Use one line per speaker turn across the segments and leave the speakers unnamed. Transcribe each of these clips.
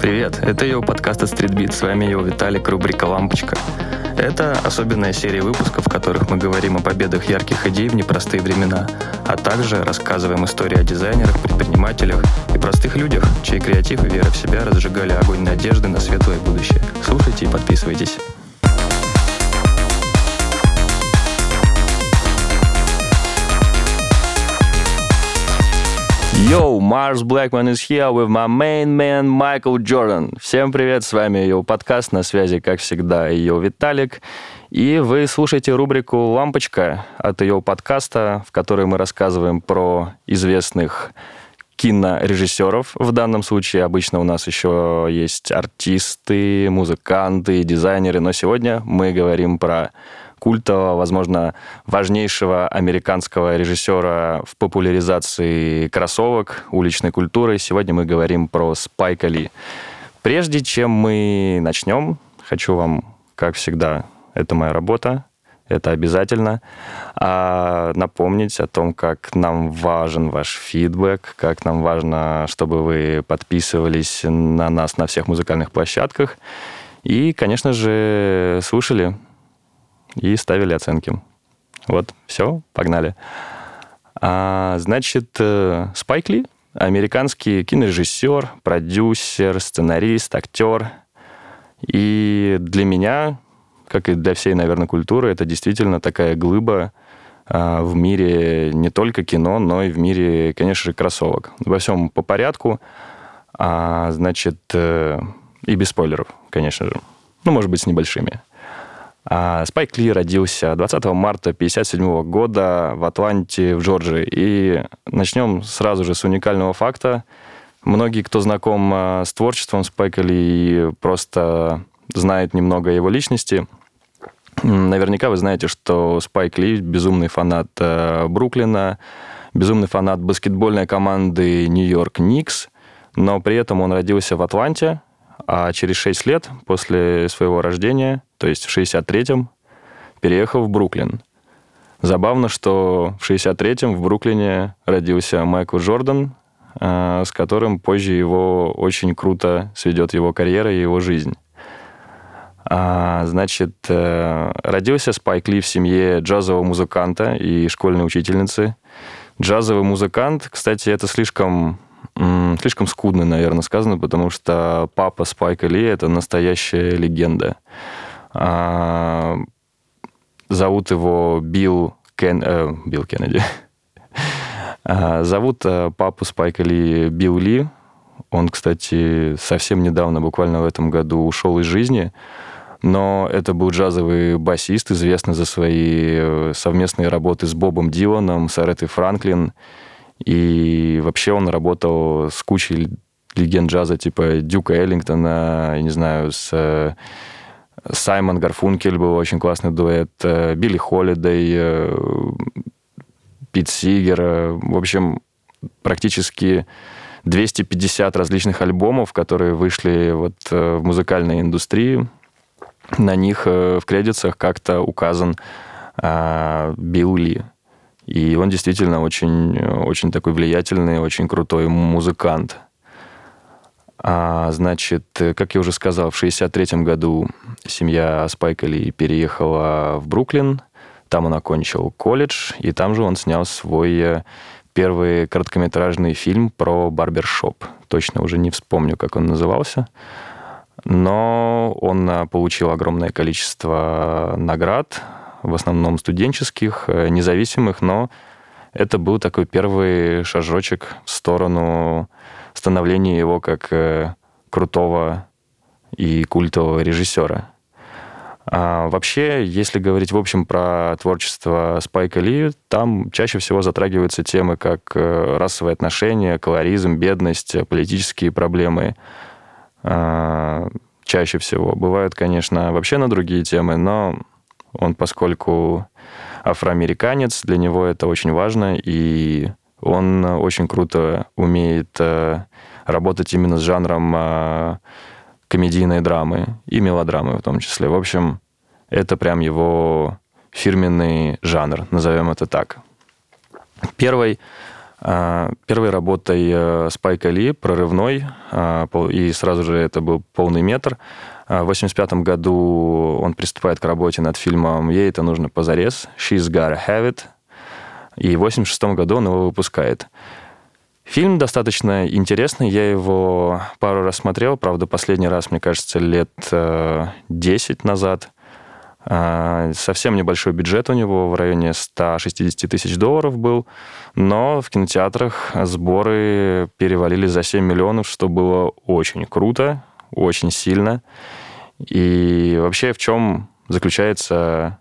Привет, это его подкаст от Street Beat. С вами его Виталик, рубрика «Лампочка». Это особенная серия выпусков, в которых мы говорим о победах ярких идей в непростые времена, а также рассказываем истории о дизайнерах, предпринимателях и простых людях, чей креатив и вера в себя разжигали огонь надежды на светлое будущее. Слушайте и подписывайтесь. Yo, Mars Blackman is here with my main man Michael Jordan. Всем привет, с вами его подкаст, на связи, как всегда, ее Виталик. И вы слушаете рубрику «Лампочка» от ее подкаста, в которой мы рассказываем про известных кинорежиссеров. В данном случае обычно у нас еще есть артисты, музыканты, дизайнеры, но сегодня мы говорим про культового, возможно, важнейшего американского режиссера в популяризации кроссовок, уличной культуры. Сегодня мы говорим про Спайка Ли. Прежде чем мы начнем, хочу вам, как всегда, это моя работа, это обязательно. А напомнить о том, как нам важен ваш фидбэк, как нам важно, чтобы вы подписывались на нас на всех музыкальных площадках. И, конечно же, слушали и ставили оценки. Вот, все, погнали. А, значит, э, Спайк Ли, американский кинорежиссер, продюсер, сценарист, актер. И для меня, как и для всей, наверное, культуры, это действительно такая глыба а, в мире не только кино, но и в мире, конечно же, кроссовок. Во всем по порядку. А, значит, э, и без спойлеров, конечно же. Ну, может быть, с небольшими. А, Спайк Ли родился 20 марта 1957 года в Атланте, в Джорджии. И начнем сразу же с уникального факта. Многие, кто знаком а, с творчеством Спайка Ли, просто знают немного его личности. Наверняка вы знаете, что Спайк Ли безумный фанат а, Бруклина, безумный фанат баскетбольной команды Нью-Йорк Никс, но при этом он родился в Атланте, а через 6 лет после своего рождения, то есть в 63-м, переехал в Бруклин. Забавно, что в 63-м в Бруклине родился Майкл Джордан, а, с которым позже его очень круто сведет его карьера и его жизнь. А, значит, э, родился Спайк Ли в семье джазового музыканта и школьной учительницы. Джазовый музыкант, кстати, это слишком слишком скудно, наверное, сказано, потому что папа Спайка Ли – это настоящая легенда. А, зовут его Билл, Кен... э, Билл Кеннеди. а, зовут э, папу Спайка Ли Билл Ли. Он, кстати, совсем недавно, буквально в этом году, ушел из жизни. Но это был джазовый басист, известный за свои э, совместные работы с Бобом Диланом, с Аретой Франклин – и вообще он работал с кучей легенд джаза, типа Дюка Эллингтона, я не знаю, с э, Саймон Гарфункель был очень классный дуэт, э, Билли Холидей, э, Пит Сигер. В общем, практически 250 различных альбомов, которые вышли вот в музыкальной индустрии. На них в кредитах как-то указан Билл Ли. И он действительно очень, очень такой влиятельный, очень крутой музыкант. А, значит, как я уже сказал, в 1963 году семья Спайка Ли переехала в Бруклин. Там он окончил колледж, и там же он снял свой э, первый короткометражный фильм про барбершоп. Точно уже не вспомню, как он назывался. Но он э, получил огромное количество наград в основном студенческих, э, независимых, но это был такой первый шажочек в сторону становления его как э, крутого и культового режиссера. А вообще, если говорить в общем про творчество Спайка Ли, там чаще всего затрагиваются темы как э, расовые отношения, колоризм, бедность, политические проблемы. А, чаще всего. Бывают, конечно, вообще на другие темы, но он, поскольку афроамериканец, для него это очень важно, и он очень круто умеет э, работать именно с жанром э, комедийной драмы и мелодрамы в том числе. В общем, это прям его фирменный жанр, назовем это так. Первой первой работой э, Спайка Ли, прорывной, и сразу же это был полный метр. В 1985 году он приступает к работе над фильмом «Ей это нужно позарез», «She's Gotta Have It», и в 1986 году он его выпускает. Фильм достаточно интересный, я его пару раз смотрел, правда, последний раз, мне кажется, лет 10 э, назад – а, совсем небольшой бюджет у него, в районе 160 тысяч долларов был, но в кинотеатрах сборы перевалили за 7 миллионов, что было очень круто, очень сильно. И вообще в чем заключается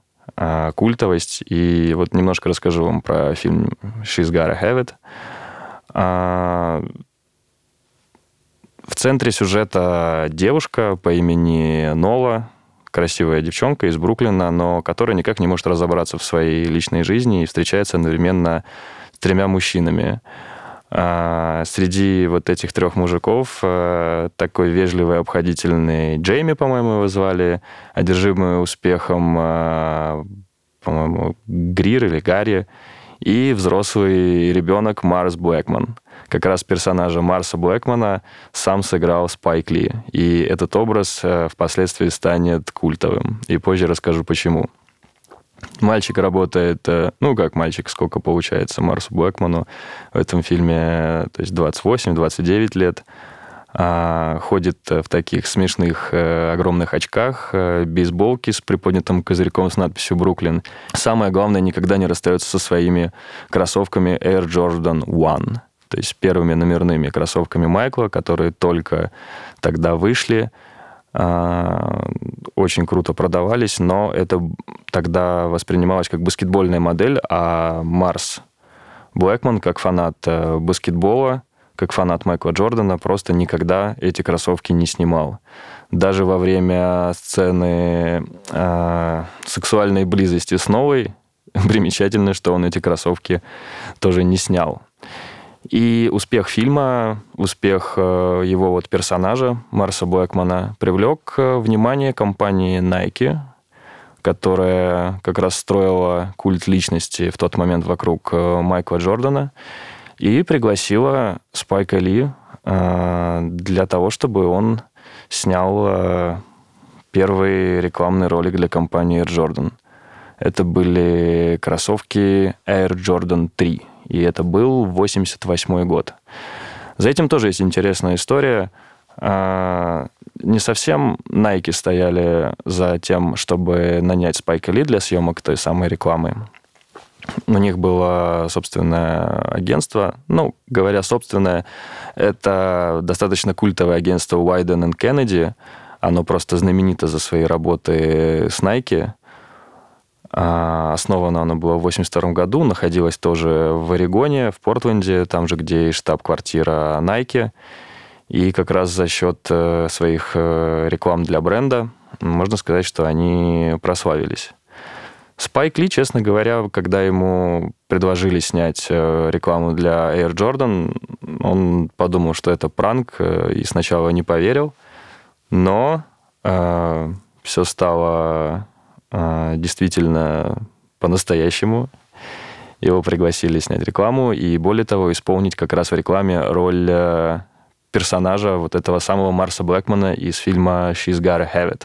культовость? И вот немножко расскажу вам про фильм «She's Gotta Have It». А, в центре сюжета девушка по имени Нола, красивая девчонка из Бруклина, но которая никак не может разобраться в своей личной жизни и встречается одновременно с тремя мужчинами. А среди вот этих трех мужиков а, такой вежливый, обходительный Джейми, по-моему, его звали, одержимый успехом, а, по-моему, Грир или Гарри, и взрослый ребенок Марс Блэкман – как раз персонажа Марса Блэкмана сам сыграл Спайк Ли. И этот образ э, впоследствии станет культовым. И позже расскажу, почему. Мальчик работает, э, ну, как мальчик, сколько получается Марсу Блэкману в этом фильме, то есть 28-29 лет, а, ходит в таких смешных э, огромных очках, бейсболке с приподнятым козырьком с надписью «Бруклин». Самое главное, никогда не расстается со своими кроссовками Air Jordan One то есть первыми номерными кроссовками Майкла, которые только тогда вышли, очень круто продавались, но это тогда воспринималось как баскетбольная модель, а Марс Блэкман, как фанат э, баскетбола, как фанат Майкла Джордана, просто никогда эти кроссовки не снимал. Даже во время сцены э, сексуальной близости с новой примечательно, что он эти кроссовки тоже не снял. И успех фильма, успех э, его вот персонажа Марса Блэкмана привлек э, внимание компании Nike, которая как раз строила культ личности в тот момент вокруг э, Майкла Джордана, и пригласила Спайка Ли для того, чтобы он снял первый рекламный ролик для компании Air Jordan. Это были кроссовки Air Jordan 3 и это был 88 год. За этим тоже есть интересная история. А, не совсем Nike стояли за тем, чтобы нанять Спайка Ли для съемок той самой рекламы. У них было собственное агентство. Ну, говоря собственное, это достаточно культовое агентство Wyden Kennedy. Оно просто знаменито за свои работы с Nike. А, основано оно было в 1982 году, находилось тоже в Орегоне, в Портленде, там же, где и штаб-квартира Nike. И как раз за счет э, своих э, реклам для бренда можно сказать, что они прославились. Спайк Ли, честно говоря, когда ему предложили снять э, рекламу для Air Jordan, он подумал, что это пранк, и сначала не поверил. Но э, все стало действительно по-настоящему. Его пригласили снять рекламу и, более того, исполнить как раз в рекламе роль э, персонажа вот этого самого Марса Блэкмана из фильма «She's Gotta Have It».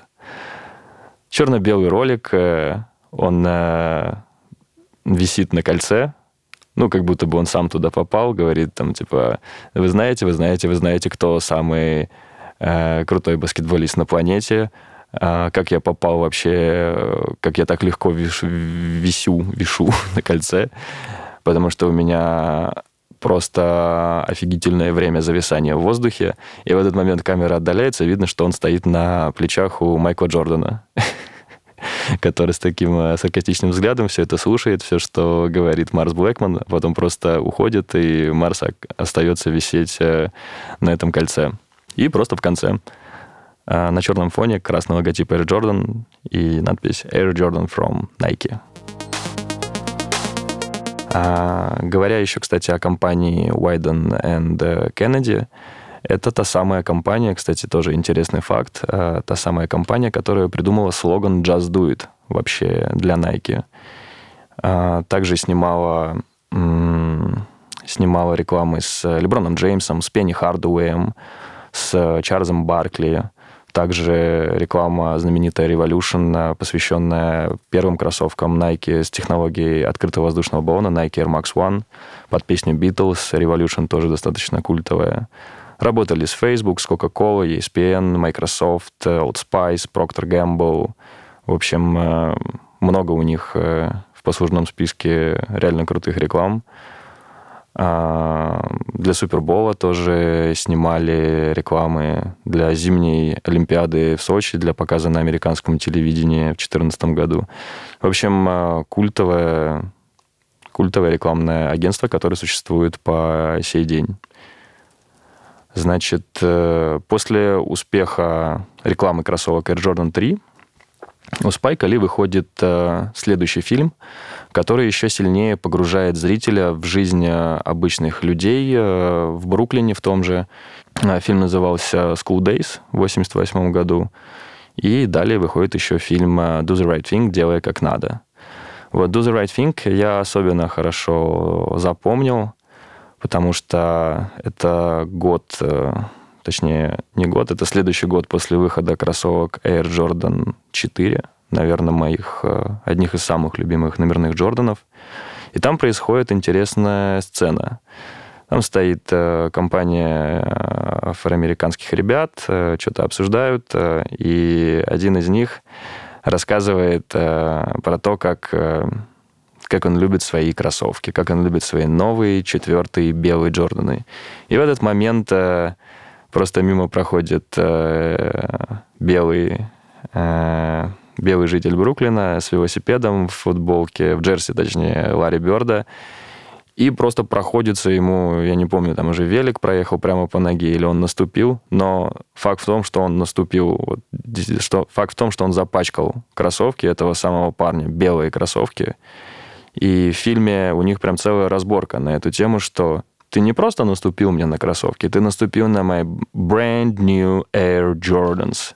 Черно-белый ролик, э, он э, висит на кольце, ну, как будто бы он сам туда попал, говорит там, типа, вы знаете, вы знаете, вы знаете, кто самый э, крутой баскетболист на планете, а, как я попал вообще, как я так легко вишу, висю, вишу на кольце, потому что у меня просто офигительное время зависания в воздухе. И в этот момент камера отдаляется, и видно, что он стоит на плечах у Майкла Джордана, который с таким э, саркастичным взглядом все это слушает, все, что говорит Марс Блэкман, потом просто уходит, и Марс остается висеть э, на этом кольце. И просто в конце а, на черном фоне красный логотип Air Jordan и надпись Air Jordan from Nike. А, говоря еще, кстати, о компании Wyden and Kennedy, это та самая компания, кстати, тоже интересный факт, а, та самая компания, которая придумала слоган «Just do it» вообще для Nike. А, также снимала снимала рекламы с Леброном Джеймсом, с Пенни Хардуэем, с Чарльзом Баркли. Также реклама знаменитая Revolution, посвященная первым кроссовкам Nike с технологией открытого воздушного баллона Nike Air Max One под песню Beatles. Revolution тоже достаточно культовая. Работали с Facebook, с Coca-Cola, ESPN, Microsoft, Old Spice, Procter Gamble. В общем, э, много у них э, в послужном списке реально крутых реклам. А, для Супербола тоже снимали рекламы для зимней Олимпиады в Сочи, для показа на американском телевидении в 2014 году. В общем, а, культовое, культовое рекламное агентство, которое существует по сей день. Значит, э, после успеха рекламы кроссовок Air Jordan 3 у Спайка Ли выходит э, следующий фильм, который еще сильнее погружает зрителя в жизнь э, обычных людей э, в Бруклине в том же. Э, фильм назывался «School Days» в 1988 году. И далее выходит еще фильм э, «Do the Right Thing», «Делай как надо». Вот «Do the Right Thing» я особенно хорошо запомнил, потому что это год точнее, не год, это следующий год после выхода кроссовок Air Jordan 4, наверное, моих э, одних из самых любимых номерных Джорданов. И там происходит интересная сцена. Там стоит э, компания э, афроамериканских ребят, что-то обсуждают, и один из них рассказывает про то, как, как он любит свои кроссовки, как он любит свои новые четвертые белые Джорданы. И в этот момент просто мимо проходит э, белый, э, белый житель Бруклина с велосипедом в футболке, в джерси, точнее, Ларри Берда, и просто проходится ему, я не помню, там уже велик проехал прямо по ноге или он наступил, но факт в том, что он наступил, что, факт в том, что он запачкал кроссовки этого самого парня, белые кроссовки, и в фильме у них прям целая разборка на эту тему, что ты не просто наступил мне на кроссовки, ты наступил на мои brand new Air Jordans.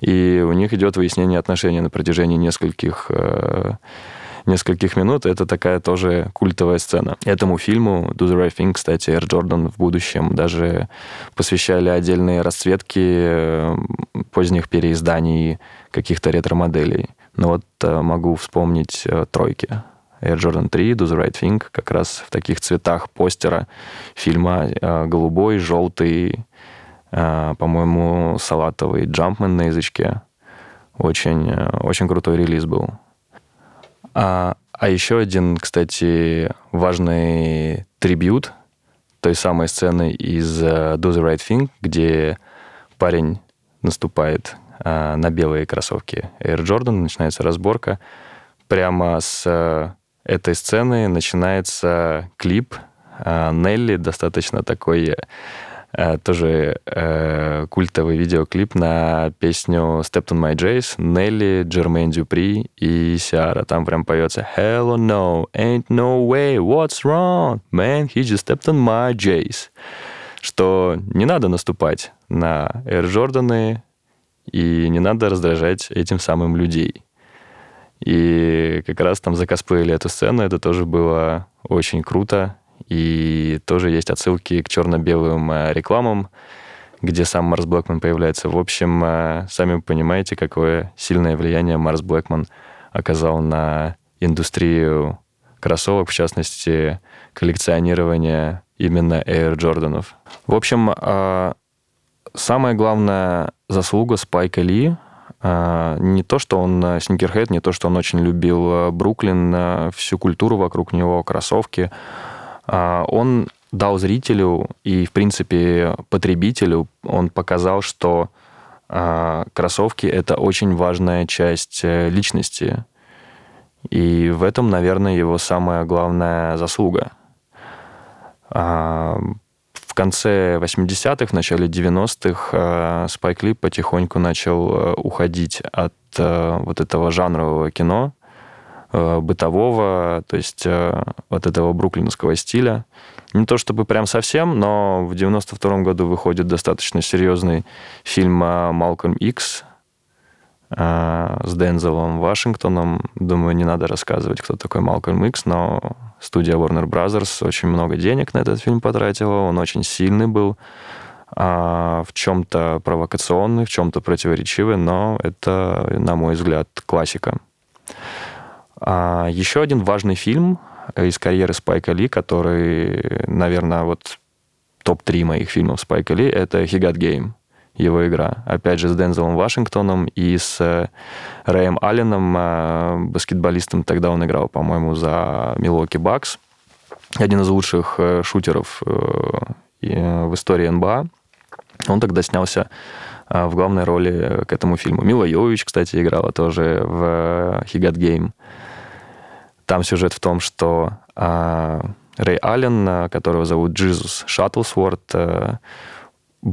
И у них идет выяснение отношений на протяжении нескольких э, нескольких минут. Это такая тоже культовая сцена. Этому фильму Do the Right Thing, кстати, Air Jordan в будущем даже посвящали отдельные расцветки э, поздних переизданий каких-то ретро-моделей. Но вот э, могу вспомнить э, тройки. Air Jordan 3, Do the Right Thing, как раз в таких цветах постера фильма э, голубой, желтый, э, по-моему, салатовый Jumpman на язычке. Очень, э, очень крутой релиз был. А, а еще один, кстати, важный трибют той самой сцены из Do the Right Thing, где парень наступает на белые кроссовки Air Jordan, начинается разборка прямо с этой сцены начинается клип а, Нелли, достаточно такой э, тоже э, культовый видеоклип на песню Stepped on My Jays, Нелли, Джермейн Дюпри и Сиара. Там прям поется Hell no, ain't no way, what's wrong? Man, he just stepped on my Jays. Что не надо наступать на Air Jordаны и не надо раздражать этим самым людей. И как раз там закосплеили эту сцену, это тоже было очень круто. И тоже есть отсылки к черно-белым э, рекламам, где сам Марс Блэкман появляется. В общем, э, сами понимаете, какое сильное влияние Марс Блэкман оказал на индустрию кроссовок, в частности, коллекционирования именно Air Джорданов. В общем, э, самая главная заслуга Спайка Ли не то, что он э, сникерхед, не то, что он очень любил э, Бруклин, э, всю культуру вокруг него, кроссовки. А, он дал зрителю и, в принципе, потребителю, он показал, что а, кроссовки – это очень важная часть личности. И в этом, наверное, его самая главная заслуга конце 80-х, в начале 90-х Спайк Ли потихоньку начал э, уходить от э, вот этого жанрового кино, э, бытового, то есть вот этого бруклинского стиля. Не то чтобы прям совсем, но в 92 году выходит достаточно серьезный фильм «Малкольм Икс», э, с Дензелом Вашингтоном. Думаю, не надо рассказывать, кто такой Малкольм Икс, но студия Warner Brothers очень много денег на этот фильм потратила, он очень сильный был, а в чем-то провокационный, в чем-то противоречивый, но это, на мой взгляд, классика. А еще один важный фильм из карьеры Спайка Ли, который, наверное, вот топ-3 моих фильмов Спайка Ли, это «He Got Game», его игра. Опять же, с Дензелом Вашингтоном и с э, Рэем Алленом, э, баскетболистом. Тогда он играл, по-моему, за Милоки Бакс. Один из лучших э, шутеров в истории НБА. Он тогда снялся в главной роли к этому фильму. Мила Йович, кстати, играла тоже в Got Game. Там сюжет в том, что Рэй Аллен, которого зовут Джизус Шаттлсворт,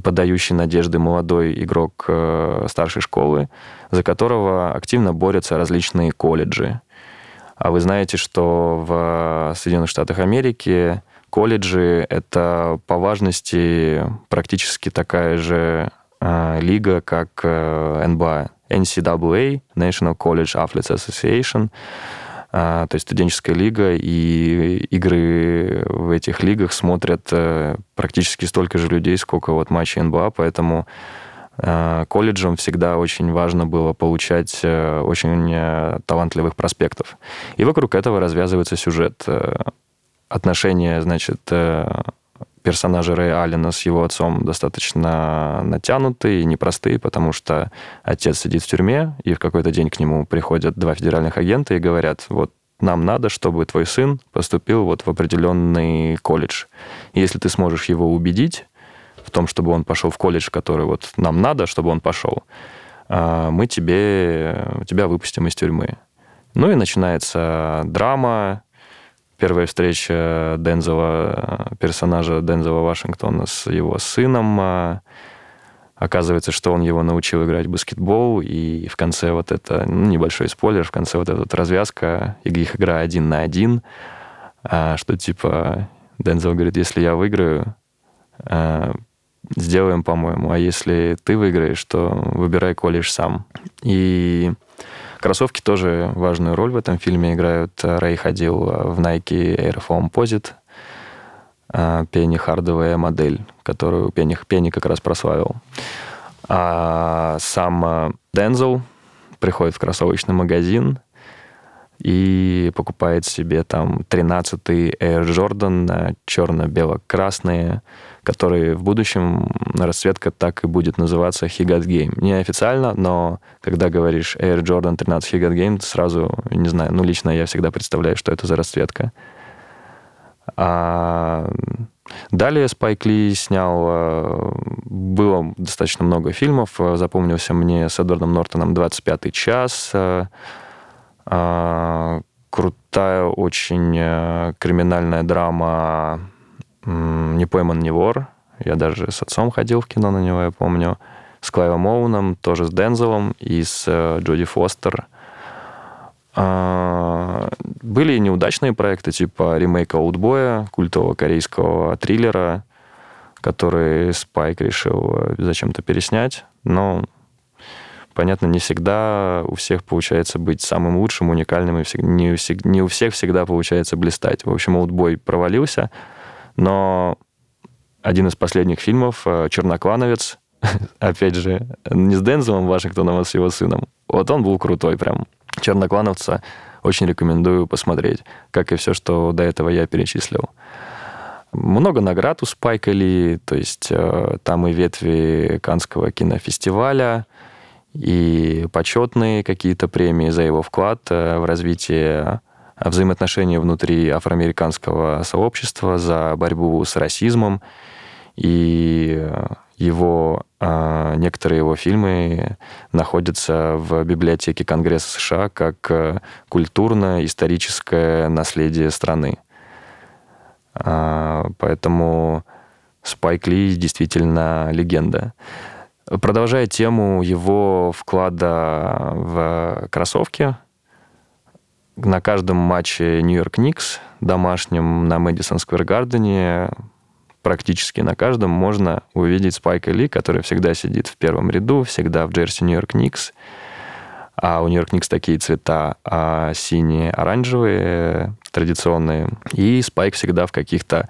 подающий надежды молодой игрок э, старшей школы, за которого активно борются различные колледжи. А вы знаете, что в Соединенных Штатах Америки колледжи — это по важности практически такая же э, лига, как э, НБА, NCAA, National College Athletes Association — то есть студенческая лига, и игры в этих лигах смотрят э, практически столько же людей, сколько вот матчей НБА, поэтому э, колледжам всегда очень важно было получать э, очень талантливых проспектов. И вокруг этого развязывается сюжет. Отношения, значит, персонажи Рэя Аллена с его отцом достаточно натянутые и непростые, потому что отец сидит в тюрьме, и в какой-то день к нему приходят два федеральных агента и говорят, вот нам надо, чтобы твой сын поступил вот в определенный колледж. Если ты сможешь его убедить в том, чтобы он пошел в колледж, который вот нам надо, чтобы он пошел, а, мы тебе, тебя выпустим из тюрьмы. Ну и начинается драма, первая встреча Дензела, персонажа Дензела Вашингтона с его сыном. А, оказывается, что он его научил играть в баскетбол, и в конце вот это, ну, небольшой спойлер, в конце вот эта вот развязка, их игра один на один, а, что типа Дензел говорит, если я выиграю, а, сделаем, по-моему, а если ты выиграешь, то выбирай колледж сам. И Кроссовки тоже важную роль в этом фильме играют. Рэй ходил в Nike Air Composite, Пенни хардовая модель, которую Пенни, Пенни как раз прославил. А сам Дензел приходит в кроссовочный магазин и покупает себе там 13-й Air Jordan черно-бело-красные, которые в будущем расцветка так и будет называться Game. Не официально, но когда говоришь Air Jordan 13 Higat Game, ты сразу, не знаю, ну лично я всегда представляю, что это за расцветка. А далее Спайк Ли снял... Э, было достаточно много фильмов. Запомнился мне с Эдвардом Нортоном «25 час», э, а, крутая очень э, криминальная драма «Не пойман, не вор». Я даже с отцом ходил в кино на него, я помню. С Клайвом Оуном, тоже с Дензелом и с э, Джоди Фостер. А, были неудачные проекты, типа ремейка «Аутбоя», культового корейского триллера, который Спайк решил э, зачем-то переснять. Но понятно, не всегда у всех получается быть самым лучшим, уникальным, и не у всех всегда получается блистать. В общем, «Аутбой» провалился, но один из последних фильмов э, «Черноклановец», опять же, не с Дензелом Вашингтоном, а с его сыном. Вот он был крутой прям. «Черноклановца» очень рекомендую посмотреть, как и все, что до этого я перечислил. Много наград у Спайка Ли, то есть э, там и ветви Канского кинофестиваля, и почетные какие-то премии за его вклад э, в развитие взаимоотношений внутри афроамериканского сообщества, за борьбу с расизмом. И его, э, некоторые его фильмы находятся в библиотеке Конгресса США как э, культурно-историческое наследие страны. Поэтому Спайк Ли действительно легенда. Продолжая тему его вклада в кроссовки, на каждом матче Нью-Йорк Никс домашнем на Мэдисон Сквер Гардене практически на каждом можно увидеть Спайка Ли, который всегда сидит в первом ряду, всегда в джерси Нью-Йорк Никс. а у Нью-Йорк Никс такие цвета, а синие, оранжевые, традиционные. И Спайк всегда в каких-то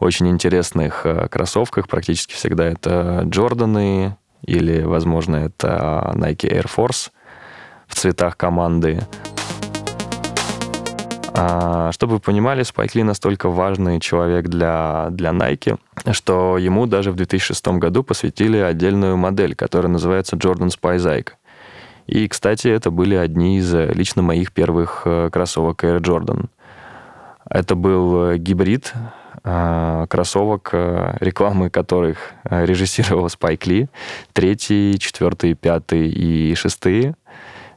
очень интересных э, кроссовках, практически всегда это Джорданы или, возможно, это Nike Air Force в цветах команды. А, чтобы вы понимали, Спайк Ли настолько важный человек для, для Nike, что ему даже в 2006 году посвятили отдельную модель, которая называется Jordan Spy Zyke. И, кстати, это были одни из э, лично моих первых э, кроссовок Air Jordan. Это был э, гибрид кроссовок, рекламы которых режиссировал Спайк Ли. Третий, четвертый, пятый и шестые.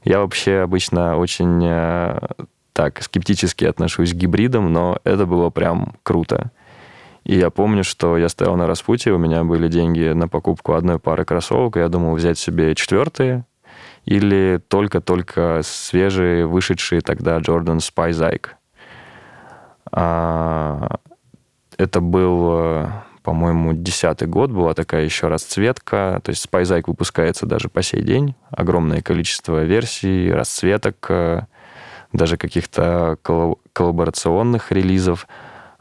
Я вообще обычно очень так скептически отношусь к гибридам, но это было прям круто. И я помню, что я стоял на распутье, у меня были деньги на покупку одной пары кроссовок, и я думал взять себе четвертые, или только-только свежие, вышедшие тогда Jordan Spy Zyke. А, это был, по-моему, десятый год, была такая еще расцветка. То есть Spy Zyke выпускается даже по сей день. Огромное количество версий, расцветок, даже каких-то коллаборационных релизов.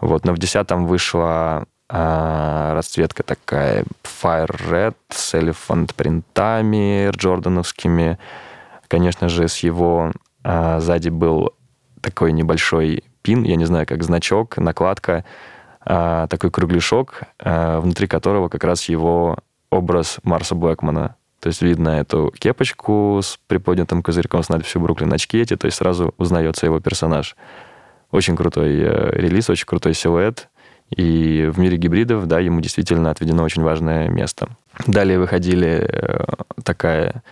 Вот, но в десятом вышла а, расцветка такая Fire Red с элефант принтами джордановскими. Конечно же, с его а, сзади был такой небольшой пин, я не знаю, как значок, накладка, а, такой кругляшок, а, внутри которого как раз его образ Марса Блэкмана. То есть видно эту кепочку с приподнятым козырьком с надписью «Бруклин очки эти», то есть сразу узнается его персонаж. Очень крутой э, релиз, очень крутой силуэт. И в мире гибридов, да, ему действительно отведено очень важное место. Далее выходили э, такая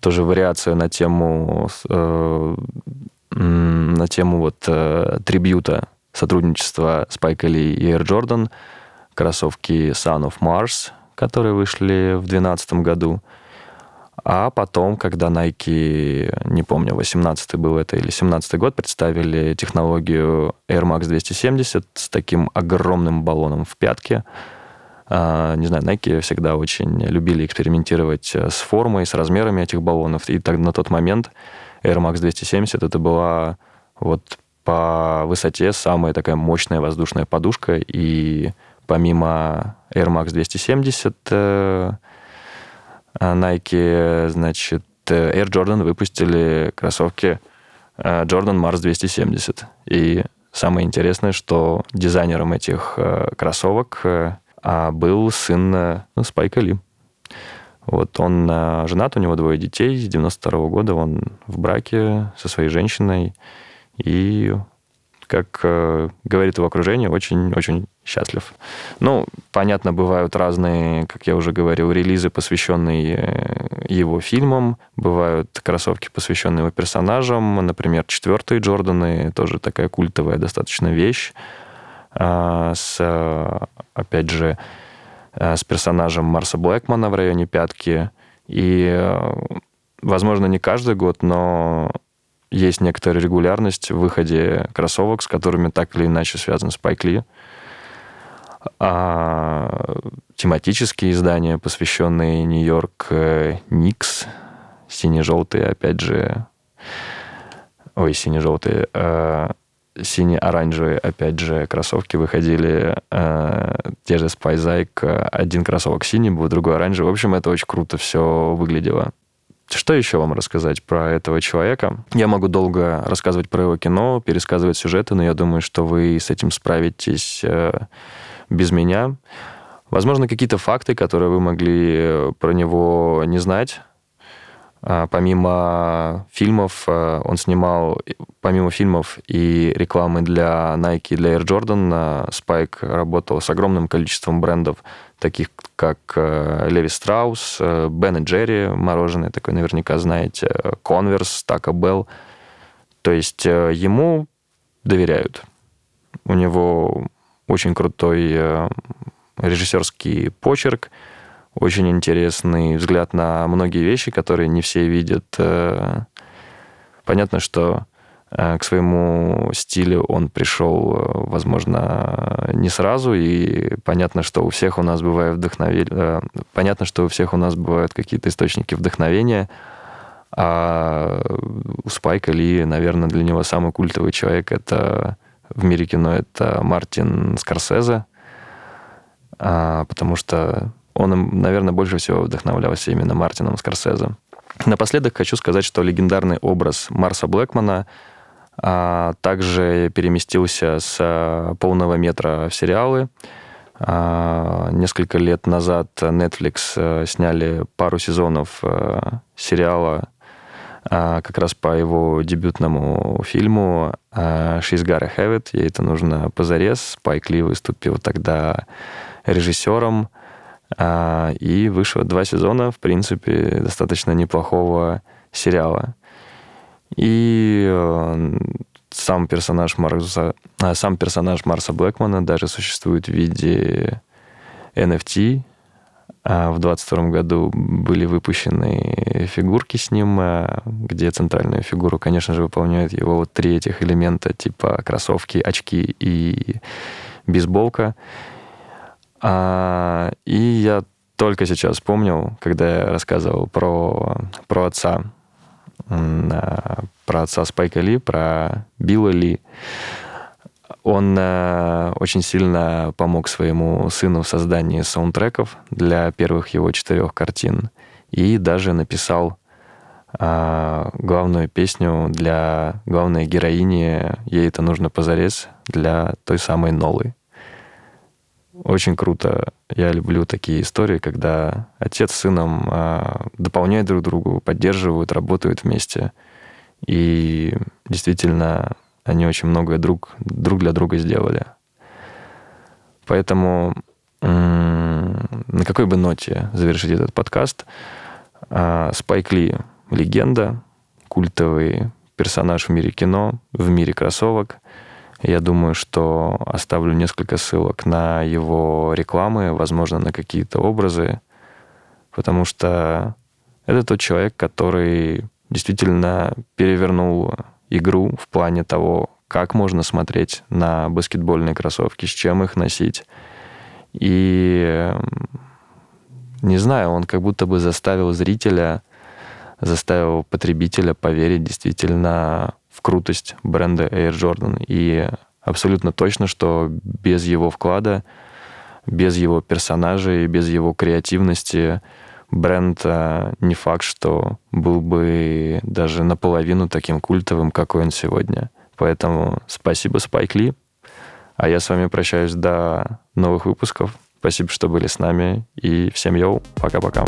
тоже вариация на тему э, на тему вот э, трибюта сотрудничества Spike Lee и Air Jordan, кроссовки Son of Mars, которые вышли в 2012 году. А потом, когда Nike, не помню, 18 был это или 17 год, представили технологию Air Max 270 с таким огромным баллоном в пятке. А, не знаю, Nike всегда очень любили экспериментировать с формой, с размерами этих баллонов. И так, на тот момент Air Max 270 это была вот по высоте самая такая мощная воздушная подушка. И помимо Air Max 270 а Nike, значит, Air Jordan выпустили кроссовки э, Jordan Mars 270. И самое интересное, что дизайнером этих э, кроссовок э, а, был сын ну, Спайка Ли. Вот он женат, у него двое детей, с 92 -го года он в браке со своей женщиной. И как э, говорит его окружение, очень-очень счастлив. Ну, понятно, бывают разные, как я уже говорил, релизы, посвященные э, его фильмам, бывают кроссовки, посвященные его персонажам, например, четвертые Джорданы, тоже такая культовая достаточно вещь, э, с, опять же, э, с персонажем Марса Блэкмана в районе пятки. И, э, возможно, не каждый год, но есть некоторая регулярность в выходе кроссовок, с которыми так или иначе связан Спайк Ли. А тематические издания, посвященные Нью-Йорк э, Никс, сине-желтые, опять же, ой, сине-желтые, э, сине-оранжевые, опять же, кроссовки выходили, э, те же Spyzike, один кроссовок синий был, другой оранжевый. В общем, это очень круто все выглядело. Что еще вам рассказать про этого человека? Я могу долго рассказывать про его кино, пересказывать сюжеты, но я думаю, что вы с этим справитесь э, без меня. Возможно, какие-то факты, которые вы могли э, про него не знать. А, помимо фильмов, э, он снимал, помимо фильмов и рекламы для Nike и для Air Jordan, Spike работал с огромным количеством брендов, таких как Леви Страус, Бен и Джерри, мороженое такое наверняка знаете, Converse, Taco Bell. То есть э, ему доверяют. У него очень крутой э, режиссерский почерк, очень интересный взгляд на многие вещи, которые не все видят. Э, понятно, что Э, к своему стилю он пришел, э, возможно, не сразу, и понятно, что у всех у нас бывает вдохновение, понятно, что у всех у нас бывают какие-то источники вдохновения, А у Спайка Ли, наверное, для него самый культовый человек это в мире кино это Мартин Скорсезе, а, потому что он, наверное, больше всего вдохновлялся именно Мартином Скорсезе. Напоследок хочу сказать, что легендарный образ Марса Блэкмана а, также переместился с а, полного метра в сериалы. А, несколько лет назад Netflix а, сняли пару сезонов а, сериала а, как раз по его дебютному фильму а, «She's Gotta Have It». Ей это нужно позарез. Спайк Ли выступил тогда режиссером. А, и вышло два сезона, в принципе, достаточно неплохого сериала. И э, сам персонаж Марса, а, сам персонаж Марса Блэкмана даже существует в виде NFT. А в 22 году были выпущены фигурки с ним, где центральную фигуру, конечно же, выполняют его вот три этих элемента, типа кроссовки, очки и бейсболка. А, и я только сейчас вспомнил, когда я рассказывал про, про отца, про отца Спайка Ли, про Билла Ли. Он э, очень сильно помог своему сыну в создании саундтреков для первых его четырех картин и даже написал э, главную песню для главной героини «Ей это нужно позарез» для той самой Нолы. Очень круто. Я люблю такие истории, когда отец с сыном а, дополняют друг другу, поддерживают, работают вместе. И действительно, они очень многое друг, друг для друга сделали. Поэтому на какой бы ноте завершить этот подкаст? А, Спайк Ли — легенда, культовый персонаж в мире кино, в мире кроссовок — я думаю, что оставлю несколько ссылок на его рекламы, возможно, на какие-то образы, потому что это тот человек, который действительно перевернул игру в плане того, как можно смотреть на баскетбольные кроссовки, с чем их носить. И не знаю, он как будто бы заставил зрителя, заставил потребителя поверить действительно в крутость бренда Air Jordan. И абсолютно точно, что без его вклада, без его персонажей, без его креативности бренд а, не факт, что был бы даже наполовину таким культовым, какой он сегодня. Поэтому спасибо, Спайк Ли. А я с вами прощаюсь до новых выпусков. Спасибо, что были с нами. И всем йоу. Пока-пока.